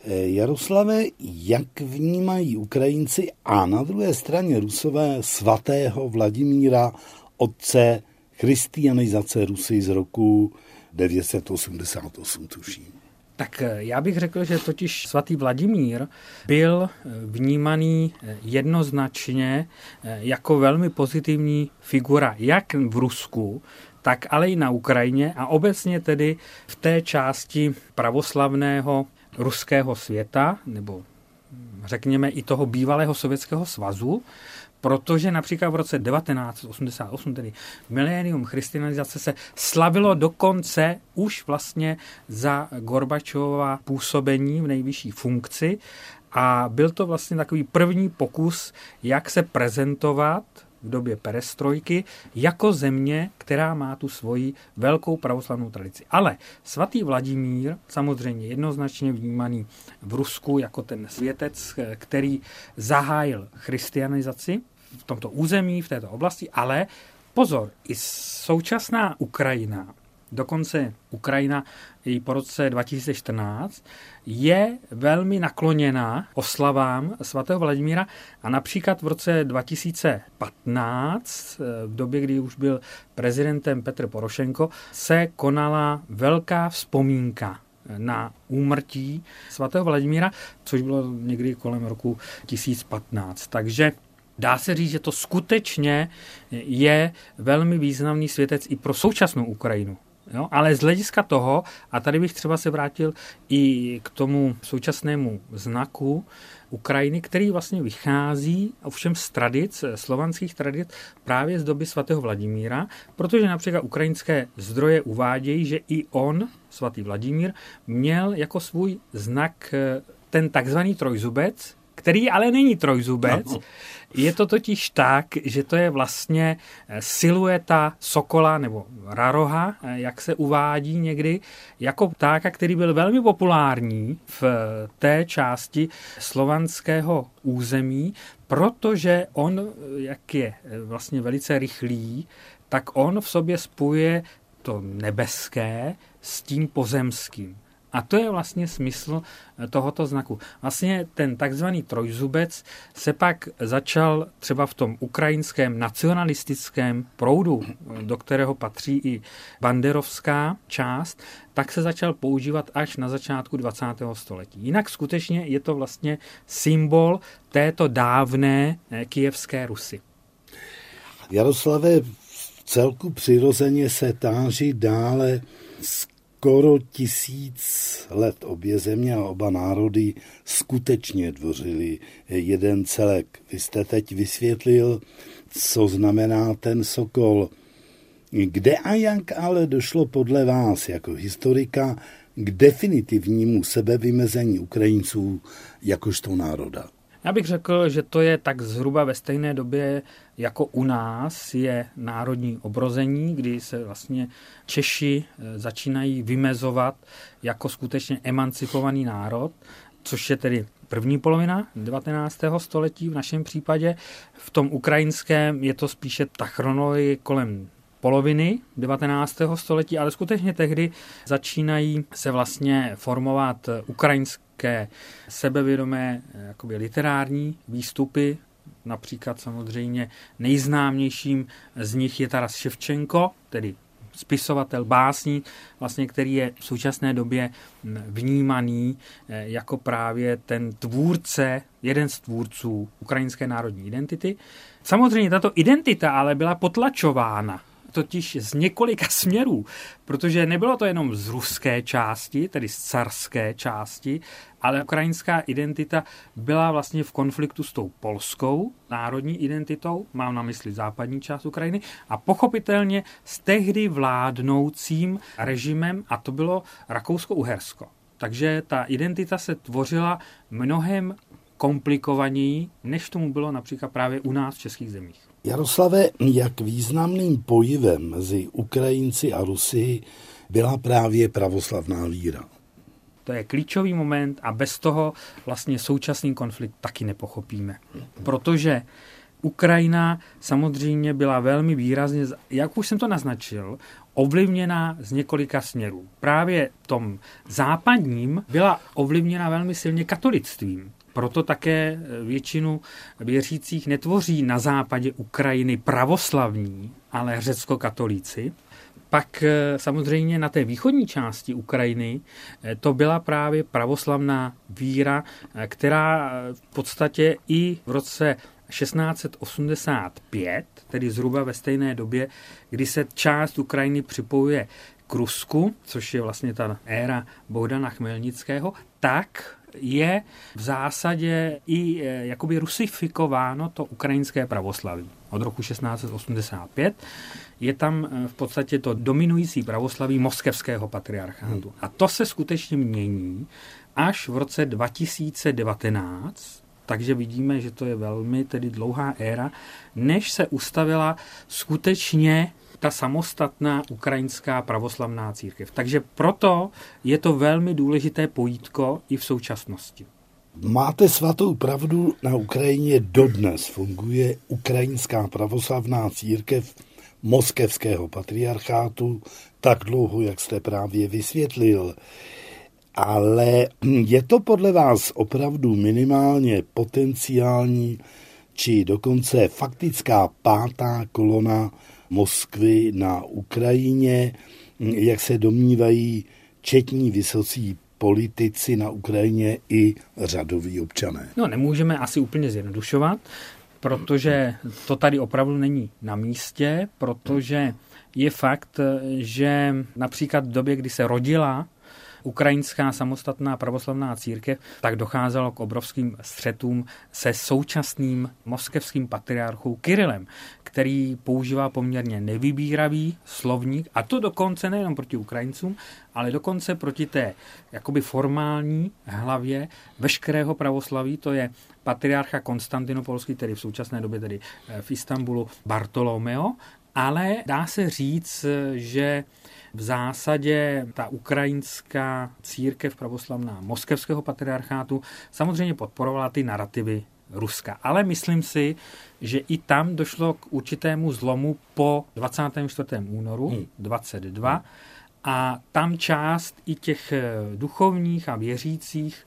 Eh, Jaroslave, jak vnímají Ukrajinci a na druhé straně Rusové svatého Vladimíra, otce christianizace Rusy z roku 988, tuším? Tak eh, já bych řekl, že totiž svatý Vladimír byl eh, vnímaný eh, jednoznačně jako velmi pozitivní figura, jak v Rusku, tak ale i na Ukrajině a obecně tedy v té části pravoslavného ruského světa, nebo hm, řekněme i toho bývalého Sovětského svazu, protože například v roce 1988, tedy milénium christianizace, se slavilo dokonce už vlastně za Gorbačova působení v nejvyšší funkci. A byl to vlastně takový první pokus, jak se prezentovat v době perestrojky jako země, která má tu svoji velkou pravoslavnou tradici. Ale svatý Vladimír, samozřejmě jednoznačně vnímaný v Rusku jako ten světec, který zahájil christianizaci v tomto území, v této oblasti, ale pozor, i současná Ukrajina, dokonce Ukrajina i po roce 2014, je velmi nakloněná oslavám svatého Vladimíra a například v roce 2015, v době, kdy už byl prezidentem Petr Porošenko, se konala velká vzpomínka na úmrtí svatého Vladimíra, což bylo někdy kolem roku 1015. Takže Dá se říct, že to skutečně je velmi významný světec i pro současnou Ukrajinu. Jo? Ale z hlediska toho, a tady bych třeba se vrátil i k tomu současnému znaku Ukrajiny, který vlastně vychází ovšem z tradic, slovanských tradic právě z doby svatého Vladimíra, protože například ukrajinské zdroje uvádějí, že i on, svatý Vladimír, měl jako svůj znak eh, ten takzvaný trojzubec, který ale není trojzubec. No. Je to totiž tak, že to je vlastně eh, silueta sokola nebo raroha, eh, jak se uvádí někdy, jako ptáka, který byl velmi populární v eh, té části slovanského území, protože on, jak je vlastně velice rychlý, tak on v sobě spojuje to nebeské s tím pozemským. A to je vlastně smysl eh, tohoto znaku. Vlastně ten takzvaný trojzubec se pak začal třeba v tom ukrajinském nacionalistickém proudu, eh, do kterého patří i banderovská část, tak se začal používat až na začátku 20. století. Jinak skutečně je to vlastně symbol této dávné eh, kijevské Rusy. Jaroslave, v celku přirozeně se táží dále skoro tisíc let obě země a oba národy skutečně tvořili jeden celek. Vy jste teď vysvětlil, co znamená ten sokol. Kde a jak ale došlo podle vás jako historika k definitivnímu sebevymezení Ukrajinců jakožto národa? Já bych řekl, že to je tak zhruba ve stejné době, jako u nás je národní obrození, kdy se vlastně Češi eh, začínají vymezovat jako skutečně emancipovaný národ, což je tedy první polovina 19. století v našem případě. V tom ukrajinském je to spíše ta chronologie kolem poloviny 19. století, ale skutečně tehdy začínají se vlastně formovat ukrajinské sebevědomé jakoby literární výstupy, například samozřejmě nejznámějším z nich je Taras Ševčenko, tedy spisovatel, básník, vlastně, který je v současné době vnímaný eh, jako právě ten tvůrce, jeden z tvůrců ukrajinské národní identity. Samozřejmě tato identita ale byla potlačována totiž z několika směrů, protože nebylo to jenom z ruské části, tedy z carské části, ale ukrajinská identita byla vlastně v konfliktu s tou polskou národní identitou, mám na mysli západní část Ukrajiny, a pochopitelně s tehdy vládnoucím režimem, a to bylo Rakousko-Uhersko. Takže ta identita se tvořila mnohem komplikovaněji, než tomu bylo například právě u nás v českých zemích. Jaroslave, jak významným pojivem mezi Ukrajinci a Rusy byla právě pravoslavná víra? To je klíčový moment a bez toho vlastně současný konflikt taky nepochopíme. Protože Ukrajina samozřejmě byla velmi výrazně, jak už jsem to naznačil, ovlivněna z několika směrů. Právě tom západním byla ovlivněna velmi silně katolictvím. Proto také většinu věřících netvoří na západě Ukrajiny pravoslavní, ale řecko-katolíci. Pak eh, samozřejmě na té východní části Ukrajiny eh, to byla právě pravoslavná víra, eh, která v podstatě i v roce 1685, tedy zhruba ve stejné době, kdy se část Ukrajiny připojuje k Rusku, což je vlastně ta éra Bohdana Chmelnického, tak je v zásadě i eh, jakoby rusifikováno to ukrajinské pravoslaví. Od roku 1685 je tam eh, v podstatě to dominující pravoslaví moskevského patriarchátu. A to se skutečně mění až v roce 2019, takže vidíme, že to je velmi tedy dlouhá éra, než se ustavila skutečně ta samostatná ukrajinská pravoslavná církev. Takže proto je to velmi důležité pojítko i v současnosti. Máte svatou pravdu, na Ukrajině dodnes funguje ukrajinská pravoslavná církev moskevského patriarchátu tak dlouho, jak jste právě vysvětlil. Ale je to podle vás opravdu minimálně potenciální či dokonce faktická pátá kolona Moskvy na Ukrajině, jak se domnívají četní vysocí politici na Ukrajině i řadoví občané. No, nemůžeme asi úplně zjednodušovat, protože to tady opravdu není na místě, protože je fakt, že například v době, kdy se rodila ukrajinská samostatná pravoslavná církev, tak docházelo k obrovským střetům se současným moskevským patriarchou Kirilem, který používá poměrně nevybíravý slovník, a to dokonce nejenom proti Ukrajincům, ale dokonce proti té jakoby formální hlavě veškerého pravoslaví, to je patriarcha Konstantinopolský, tedy v současné době tedy eh, v Istanbulu Bartolomeo, ale dá se říct, že v zásadě ta ukrajinská církev pravoslavná moskevského patriarchátu samozřejmě podporovala ty narrativy Ruska. Ale myslím si, že i tam došlo k určitému zlomu po 24. únoru hmm. 22 a tam část i těch eh, duchovních a věřících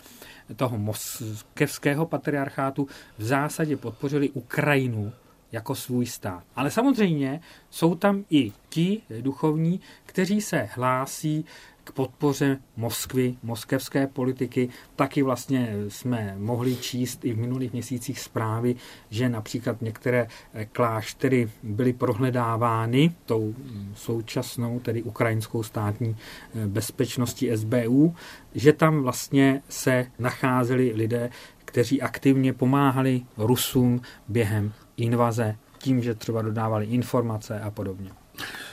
toho moskevského patriarchátu v zásadě podpořili Ukrajinu jako svůj stát. Ale samozřejmě jsou tam i ti duchovní, kteří se hlásí k podpoře Moskvy, moskevské politiky. Taky vlastně jsme mohli číst i v minulých měsících zprávy, že například některé kláštery byly prohledávány tou současnou, tedy ukrajinskou státní bezpečností SBU, že tam vlastně se nacházeli lidé, kteří aktivně pomáhali Rusům během invaze tím, že třeba dodávali informace a podobně.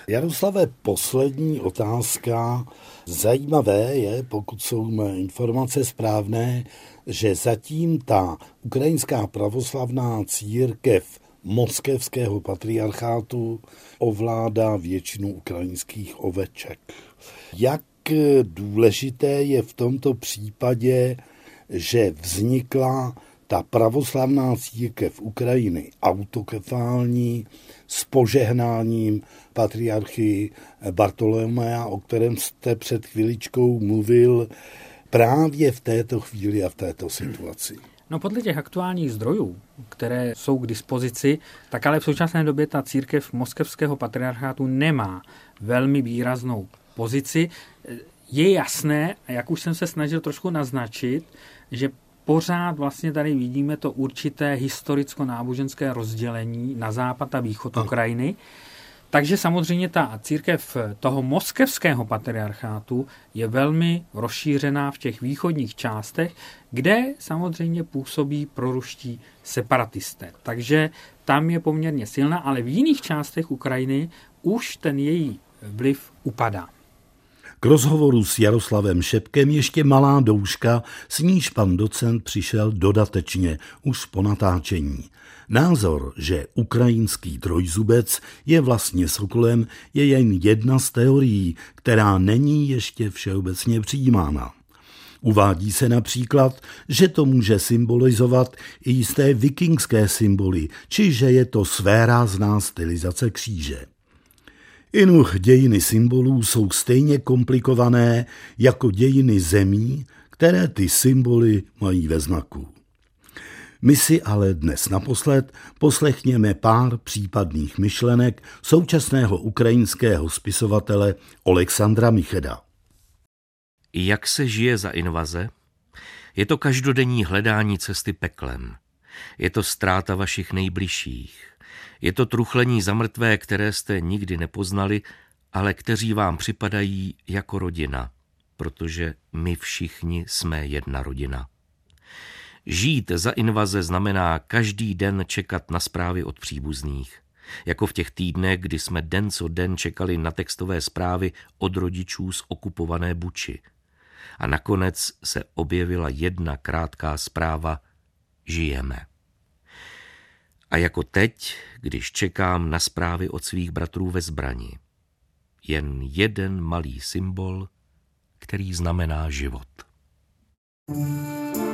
Jaroslave, poslední otázka. Zajímavé je, pokud jsou mé informace správné, že zatím ta ukrajinská pravoslavná církev moskevského patriarchátu ovládá většinu ukrajinských oveček. Jak důležité je v tomto případě, že vznikla ta pravoslavná církev Ukrajiny, autokefální, s požehnáním patriarchy Bartolomea, o kterém jste před chviličkou mluvil, právě v této chvíli a v této situaci. No podle těch aktuálních zdrojů, které jsou k dispozici, tak ale v současné době ta církev moskevského patriarchátu nemá velmi výraznou pozici. Je jasné, jak už jsem se snažil trošku naznačit, že pořád vlastně tady vidíme to určité historicko-náboženské rozdělení na západ a východ a. Ukrajiny. Takže samozřejmě ta církev toho moskevského patriarchátu je velmi rozšířená v těch východních částech, kde samozřejmě působí proruští separatisté. Takže tam je poměrně silná, ale v jiných částech Ukrajiny už ten její vliv upadá. K rozhovoru s Jaroslavem Šepkem ještě malá douška, s níž pan docent přišel dodatečně už po natáčení. Názor, že ukrajinský trojzubec je vlastně sokolem, je jen jedna z teorií, která není ještě všeobecně přijímána. Uvádí se například, že to může symbolizovat i jisté vikingské symboly, či že je to svérázná stylizace kříže. Inuch dějiny symbolů jsou stejně komplikované jako dějiny zemí, které ty symboly mají ve znaku. My si ale dnes naposled poslechněme pár případných myšlenek současného ukrajinského spisovatele Alexandra Micheda. Jak se žije za invaze? Je to každodenní hledání cesty peklem. Je to ztráta vašich nejbližších. Je to truchlení za mrtvé, které jste nikdy nepoznali, ale kteří vám připadají jako rodina, protože my všichni jsme jedna rodina. Žít za invaze znamená každý den čekat na zprávy od příbuzných. Jako v těch týdnech, kdy jsme den co den čekali na textové zprávy od rodičů z okupované Buči. A nakonec se objevila jedna krátká zpráva Žijeme. A jako teď, když čekám na zprávy od svých bratrů ve zbrani. Jen jeden malý symbol, který znamená život. thank you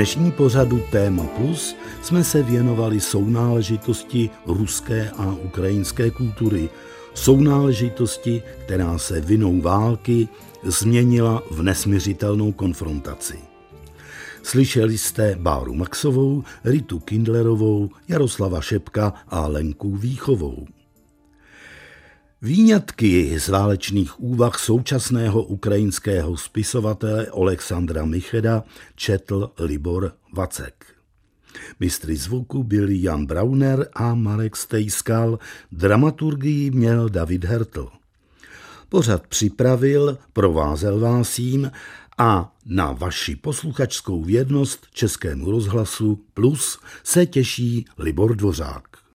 dnešní pořadu Téma Plus jsme se věnovali sounáležitosti ruské a ukrajinské kultury, sounáležitosti, která se vinou války změnila v nesměřitelnou konfrontaci. Slyšeli jste Báru Maxovou, Ritu Kindlerovou, Jaroslava Šepka a Lenku Výchovou. Výňatky z válečných úvah současného ukrajinského spisovatele Alexandra Micheda četl Libor Vacek. Mistry zvuku byli Jan Brauner a Marek Stejskal, dramaturgii měl David Hertl. Pořad připravil, provázel vás jím a na vaši posluchačskou věrnost Českému rozhlasu Plus se těší Libor Dvořák.